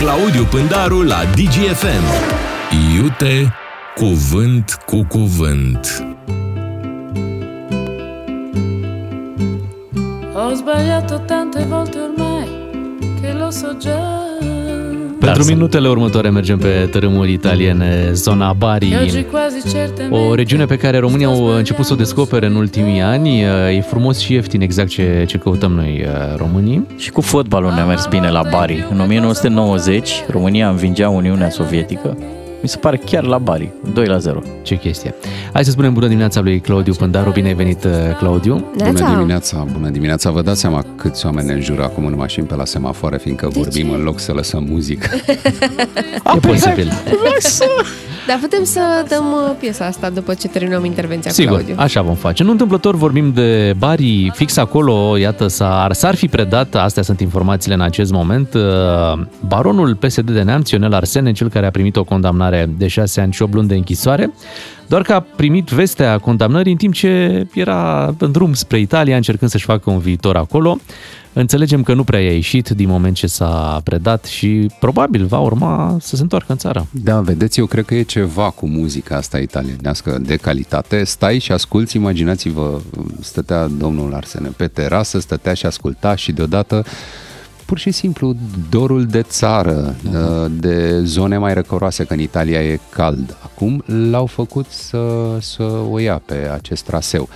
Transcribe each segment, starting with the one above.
Claudiu Pândaru la DGFM. Iute cuvânt cu cuvânt. Ho sbagliato tante volte ormai che lo so già. Pentru minutele următoare mergem pe tărâmuri italiene, zona E oggi Bari, quasi certamente o regiune pe care românii au început să o descopere în ultimii ani. E frumos și ieftin, exact ce, ce căutăm noi românii. Și cu fotbalul ne-a mers bine la Bari. În 1990, România învingea Uniunea Sovietică. Mi se pare chiar la Bari, 2 la 0. Ce chestie. Hai să spunem bună dimineața lui Claudiu Pândaru. Bine ai venit, Claudiu. Bună dimineața, bună dimineața. Vă dați seama câți oameni ne înjură acum în mașini pe la semafoare, fiindcă vorbim în loc să lăsăm muzică. E posibil. Dar putem să dăm uh, piesa asta după ce terminăm intervenția cu Sigur, Claudiu. așa vom face. Nu întâmplător vorbim de Bari, fix acolo, iată, s-ar, s-ar fi predat, astea sunt informațiile în acest moment, uh, baronul PSD de Neamț, Ionel Arsene, cel care a primit o condamnare de 6 ani și 8 luni de închisoare, doar că a primit vestea condamnării în timp ce era în drum spre Italia, încercând să-și facă un viitor acolo. Înțelegem că nu prea i-a ieșit din moment ce s-a predat și probabil va urma să se întoarcă în țară. Da, vedeți, eu cred că e ceva cu muzica asta italienească de calitate. Stai și asculti, imaginați-vă, stătea domnul Arsene pe terasă, stătea și asculta și deodată pur și simplu dorul de țară, de zone mai răcoroase, că în Italia e cald. Acum l-au făcut să, să o ia pe acest traseu.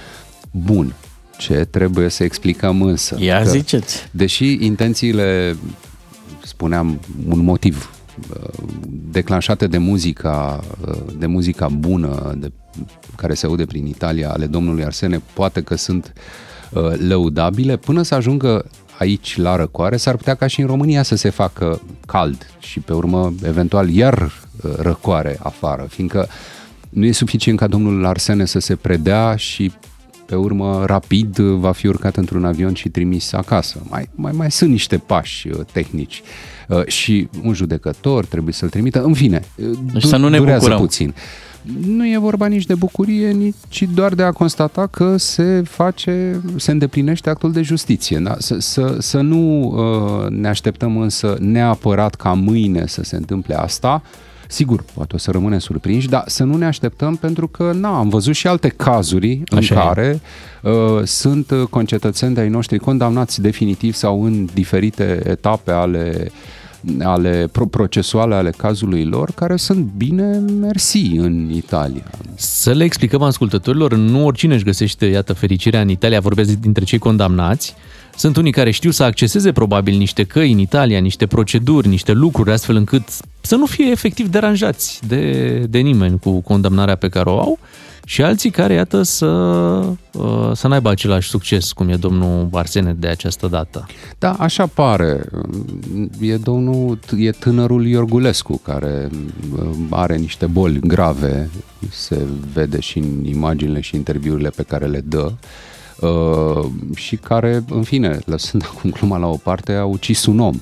Bun, ce trebuie să explicăm însă? Ia că, ziceți. Deși intențiile, spuneam, un motiv uh, declanșate de muzica, uh, de muzica bună de, care se aude prin Italia ale domnului Arsene, poate că sunt uh, lăudabile, până să ajungă aici la răcoare, s-ar putea ca și în România să se facă cald și pe urmă eventual iar uh, răcoare afară, fiindcă nu e suficient ca domnul Arsene să se predea și pe urmă rapid va fi urcat într-un avion și trimis acasă. Mai, mai, mai sunt niște pași uh, tehnici uh, și un judecător trebuie să-l trimită. În fine, uh, Deci să nu ne durează bucurăm. puțin. Nu e vorba nici de bucurie, nici ci doar de a constata că se face, se îndeplinește actul de justiție. Da? Să, să, să nu uh, ne așteptăm însă neapărat ca mâine să se întâmple asta. Sigur, poate o să rămânem surprinși, dar să nu ne așteptăm pentru că, na, am văzut și alte cazuri în Așa e. care uh, sunt uh, concetățeni de-ai noștri condamnați definitiv sau în diferite etape ale ale pro- procesuale ale cazului lor, care sunt bine mersi în Italia. Să le explicăm ascultătorilor, nu oricine își găsește, iată, fericirea în Italia, vorbesc dintre cei condamnați. Sunt unii care știu să acceseze probabil niște căi în Italia, niște proceduri, niște lucruri, astfel încât să nu fie efectiv deranjați de, de nimeni cu condamnarea pe care o au și alții care, iată, să, uh, să n-aibă același succes cum e domnul Arsene de această dată. Da, așa pare. E domnul, e tânărul Iorgulescu care mm, are niște boli grave, se vede și în imaginile și interviurile pe care le dă. Uh, și care, în fine, lăsând acum gluma la o parte, a ucis un om.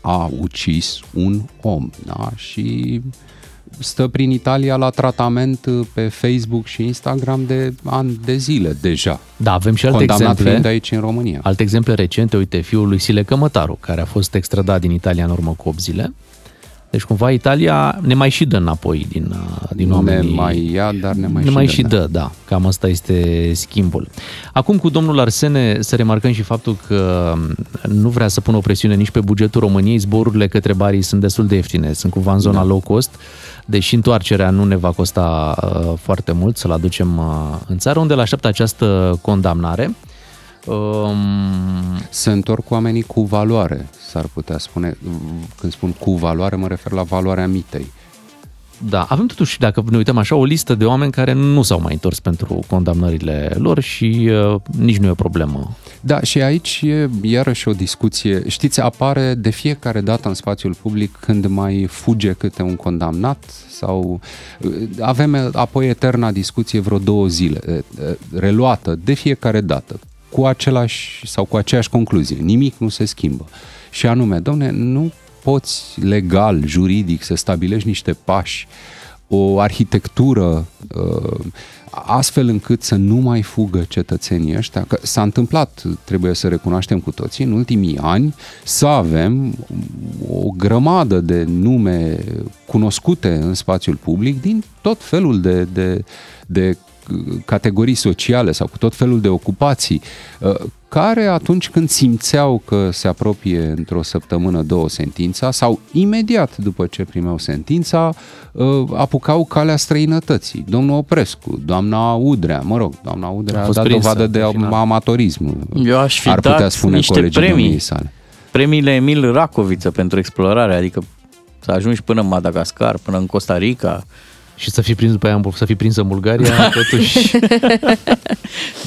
A ucis un om, da? Și stă prin Italia la tratament pe Facebook și Instagram de ani de zile deja. Da, avem și alte Condamnat exemple. fiind aici în România. Alte exemple recente, uite, fiul lui Sile Cămătaru, care a fost extradat din Italia în urmă cu 8 zile. Deci cumva Italia ne mai și dă înapoi din, uh, din Ne oamenii. mai ia, dar ne mai ne și mai dă, și da. dă, da. Cam asta este schimbul. Acum cu domnul Arsene să remarcăm și faptul că nu vrea să pună o presiune nici pe bugetul României. Zborurile către Bari sunt destul de ieftine, sunt cumva în zona da. low cost, deși întoarcerea nu ne va costa uh, foarte mult să-l aducem uh, în țară, unde îl așteaptă această condamnare. Um, Se întorc oamenii cu valoare, s-ar putea spune. Când spun cu valoare, mă refer la valoarea mitei. Da, avem totuși, dacă ne uităm așa, o listă de oameni care nu s-au mai întors pentru condamnările lor și uh, nici nu e o problemă. Da, și aici e iarăși o discuție. Știți, apare de fiecare dată în spațiul public când mai fuge câte un condamnat sau avem apoi eterna discuție vreo două zile, eh, eh, reluată de fiecare dată, cu același sau cu aceeași concluzie. Nimic nu se schimbă. Și anume, domne, nu poți legal, juridic, să stabilești niște pași, o arhitectură uh, astfel încât să nu mai fugă cetățenii ăștia, că s-a întâmplat, trebuie să recunoaștem cu toții, în ultimii ani să avem o grămadă de nume cunoscute în spațiul public din tot felul de, de, de categorii sociale sau cu tot felul de ocupații, uh, care atunci când simțeau că se apropie într-o săptămână, două sentința, sau imediat după ce primeau sentința, uh, apucau calea străinătății. Domnul Oprescu, doamna Udrea, mă rog, doamna Udrea a, a dat dovadă de amatorism. Eu aș fi ar putea dat spune niște premii, sale. premiile Emil Racoviță pentru explorare, adică să ajungi până în Madagascar, până în Costa Rica, și să fii prins după aia, să fii prins în Bulgaria, totuși.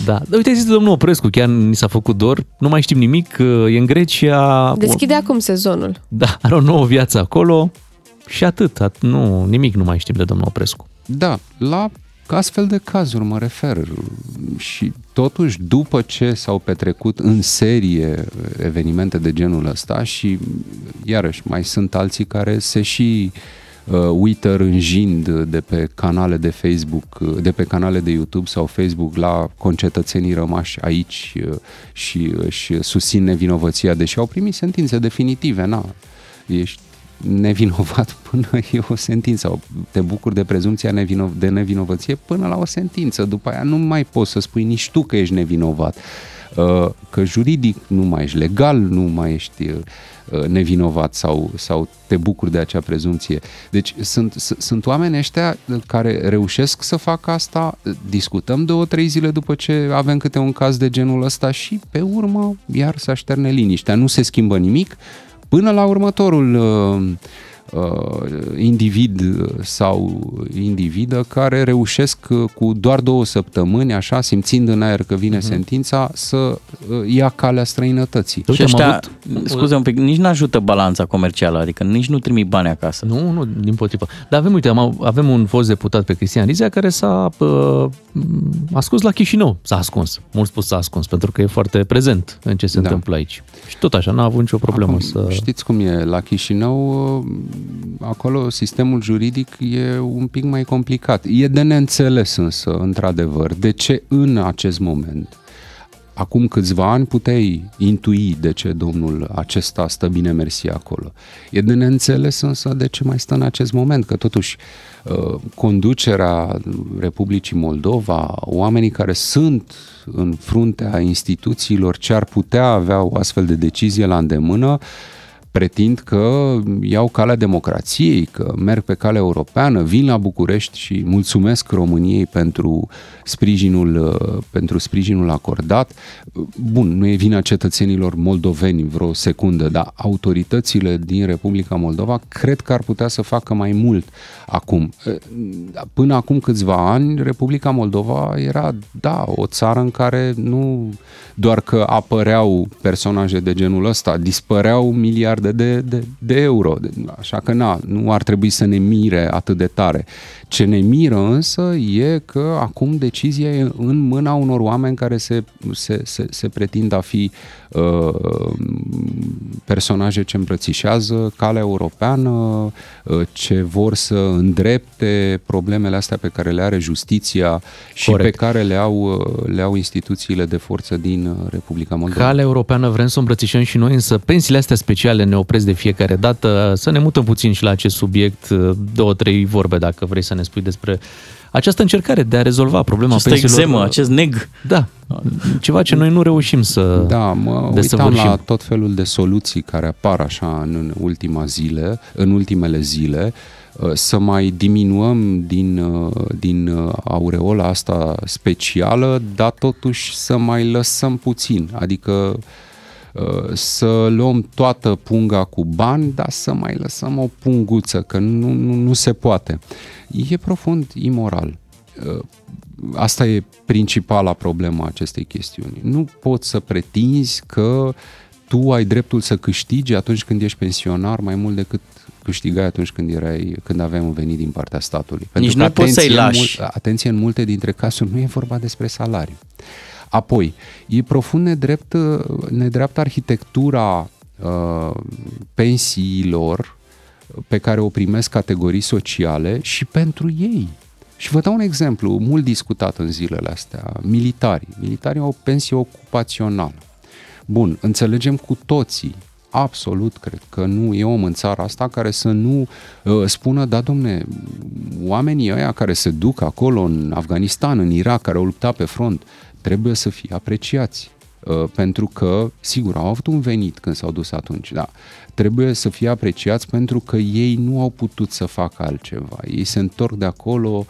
da. Dar uite, zis domnul Oprescu, chiar ni s-a făcut dor, nu mai știm nimic, e în Grecia. Deschide o... acum sezonul. Da, are o nouă viață acolo și atât, at- nu, nimic nu mai știm de domnul Oprescu. Da, la astfel de cazuri mă refer și totuși după ce s-au petrecut în serie evenimente de genul ăsta și iarăși mai sunt alții care se și uh, uh, uită rânjind de pe canale de Facebook, uh, de pe canale de YouTube sau Facebook la concetățenii rămași aici uh, și și susțin nevinovăția, deși au primit sentințe definitive, na, ești nevinovat până e o sentință sau te bucuri de prezumția nevinov- de nevinovăție până la o sentință. După aia nu mai poți să spui nici tu că ești nevinovat. Uh, că juridic nu mai ești legal, nu mai ești uh, nevinovat sau, sau te bucuri de acea prezumție. Deci sunt, sunt oameni ăștia care reușesc să facă asta, discutăm două, trei zile după ce avem câte un caz de genul ăsta și pe urmă iar se așterne liniștea. Nu se schimbă nimic până la următorul uh, uh, individ sau individă care reușesc uh, cu doar două săptămâni, așa, simțind în aer că vine uh-huh. sentința, să uh, ia calea străinătății. Și ăștia, avut... scuze un pic, nici nu ajută balanța comercială, adică nici nu trimit bani acasă. Nu, nu, din potrivă. Dar avem, uite, avem un fost deputat pe Cristian Rizea care s-a uh, ascuns la Chișinău. S-a ascuns. Mult spus s-a ascuns, pentru că e foarte prezent în ce se da. întâmplă aici. Și tot așa, n-a avut nicio problemă Acum, să... Știți cum e, la Chișinău acolo sistemul juridic e un pic mai complicat. E de neînțeles însă, într-adevăr, de ce în acest moment acum câțiva ani puteai intui de ce domnul acesta stă bine mersi acolo. E de neînțeles însă de ce mai stă în acest moment, că totuși uh, conducerea Republicii Moldova, oamenii care sunt în fruntea instituțiilor ce ar putea avea o astfel de decizie la îndemână, pretind că iau calea democrației, că merg pe calea europeană, vin la București și mulțumesc României pentru sprijinul, pentru sprijinul acordat. Bun, nu e vina cetățenilor moldoveni vreo secundă, dar autoritățile din Republica Moldova cred că ar putea să facă mai mult acum. Până acum câțiva ani, Republica Moldova era, da, o țară în care nu doar că apăreau personaje de genul ăsta, dispăreau miliarde de, de, de euro. Așa că na, nu ar trebui să ne mire atât de tare. Ce ne miră însă e că acum decizia e în mâna unor oameni care se, se, se, se pretind a fi uh, personaje ce îmbrățișează calea europeană, uh, ce vor să îndrepte problemele astea pe care le are justiția și Corect. pe care le au, uh, le au instituțiile de forță din uh, Republica Moldova. Calea europeană vrem să o îmbrățișăm și noi, însă pensiile astea speciale ne opresc de fiecare dată. Să ne mutăm puțin și la acest subiect, două, trei vorbe dacă vrei să ne spui despre această încercare de a rezolva problema Această pensiilor. Exemă, acest neg. Da, ceva ce noi nu reușim să Da, mă uitam la tot felul de soluții care apar așa în ultima zile, în ultimele zile, uh, să mai diminuăm din, uh, din uh, aureola asta specială, dar totuși să mai lăsăm puțin, adică Uh, să luăm toată punga cu bani, dar să mai lăsăm o punguță, că nu, nu, nu se poate. E profund imoral. Uh, asta e principala problemă a acestei chestiuni. Nu poți să pretinzi că tu ai dreptul să câștigi atunci când ești pensionar mai mult decât câștigai atunci când erai, când aveai un venit din partea statului. Pentru Nici că, nu poți să-i lași. Atenție, în multe dintre cazuri nu e vorba despre salariu. Apoi, e profund nedrept, nedreaptă arhitectura uh, pensiilor pe care o primesc categorii sociale și pentru ei. Și vă dau un exemplu mult discutat în zilele astea. Militarii. Militarii au o pensie ocupațională. Bun, înțelegem cu toții absolut cred că nu e om în țara asta care să nu uh, spună, da domne, oamenii ăia care se duc acolo în Afganistan, în Irak, care au luptat pe front, trebuie să fie apreciați. Uh, pentru că, sigur, au avut un venit când s-au dus atunci, da. Trebuie să fie apreciați pentru că ei nu au putut să facă altceva. Ei se întorc de acolo uh,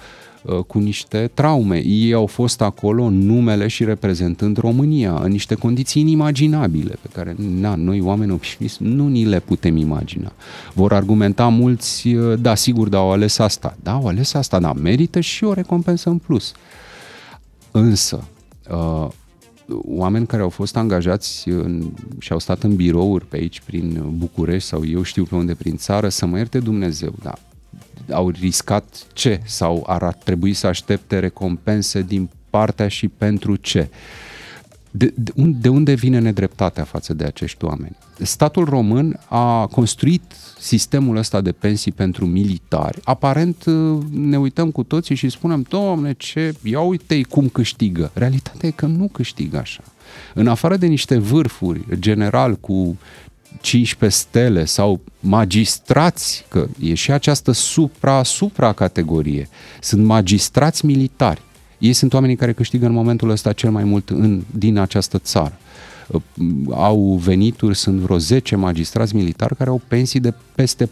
Uh, cu niște traume. Ei au fost acolo numele și reprezentând România în niște condiții inimaginabile pe care na, noi oameni obișnuiți nu ni le putem imagina. Vor argumenta mulți, uh, da, sigur, dar au ales asta. Da, au ales asta, dar merită și o recompensă în plus. Însă, uh, oameni care au fost angajați în, și au stat în birouri pe aici, prin București sau eu știu pe unde prin țară, să mă ierte Dumnezeu, da, au riscat ce sau ar trebui să aștepte recompense din partea și pentru ce. De, de unde vine nedreptatea față de acești oameni? Statul român a construit sistemul ăsta de pensii pentru militari. Aparent ne uităm cu toții și spunem, domne, ce, ia uite cum câștigă. Realitatea e că nu câștigă așa. În afară de niște vârfuri, general cu 15 stele sau magistrați, că e și această supra-supra categorie, sunt magistrați militari. Ei sunt oamenii care câștigă în momentul ăsta cel mai mult în, din această țară. Au venituri, sunt vreo 10 magistrați militari care au pensii de peste 44.000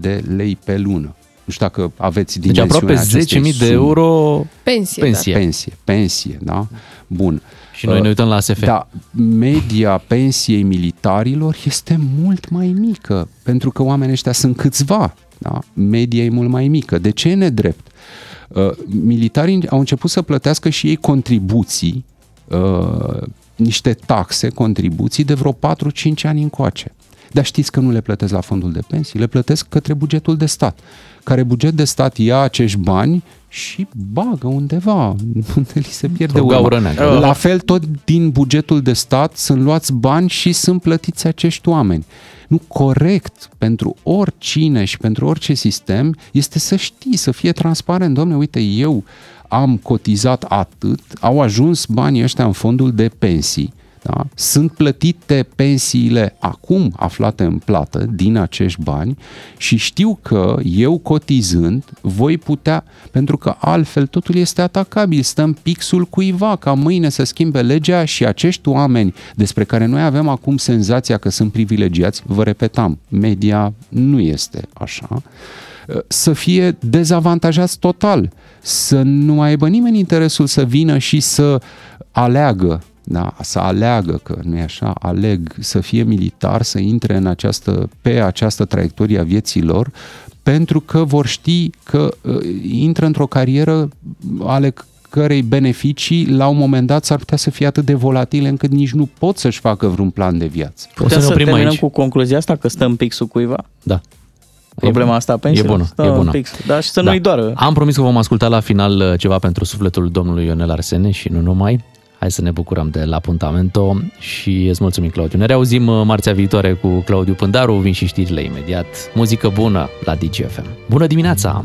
de lei pe lună. Nu știu dacă aveți deci dimensiunea Deci aproape 10.000 de euro pensie. Pensie, da. pensie, pensie da? Bun. Și noi ne uităm la ASF. Da, media pensiei militarilor este mult mai mică, pentru că oamenii ăștia sunt câțiva. Da? Media e mult mai mică. De ce e nedrept? Uh, militarii au început să plătească și ei contribuții, uh, niște taxe, contribuții de vreo 4-5 ani încoace. Dar știți că nu le plătesc la fondul de pensii, le plătesc către bugetul de stat, care buget de stat ia acești bani și bagă undeva, unde li se pierde urma. La fel, tot din bugetul de stat sunt luați bani și sunt plătiți acești oameni. Nu corect pentru oricine și pentru orice sistem este să știi, să fie transparent. Domne, uite, eu am cotizat atât, au ajuns banii ăștia în fondul de pensii, da? Sunt plătite pensiile acum aflate în plată din acești bani și știu că eu cotizând voi putea, pentru că altfel totul este atacabil, stăm pixul cuiva ca mâine să schimbe legea și acești oameni despre care noi avem acum senzația că sunt privilegiați, vă repetam, media nu este așa, să fie dezavantajați total, să nu aibă nimeni interesul să vină și să aleagă da, să aleagă, că nu e așa, aleg să fie militar, să intre în această, pe această traiectorie a vieții lor, pentru că vor ști că uh, intră într-o carieră ale cărei beneficii la un moment dat s-ar putea să fie atât de volatile încât nici nu pot să-și facă vreun plan de viață. Putem să, să terminăm aici. cu concluzia asta că stăm pixul cuiva? Da. Problema e, asta a pensiilor? E bună, Stă e bună. Pix, da, și să da. nu-i doară. Am promis că vom asculta la final uh, ceva pentru sufletul domnului Ionel Arsene și nu numai. Hai să ne bucurăm de la Puntamento și îți mulțumim, Claudiu. Ne reauzim uh, marțea viitoare cu Claudiu Pândaru, vin și știrile imediat. Muzică bună la DGFM. Bună dimineața!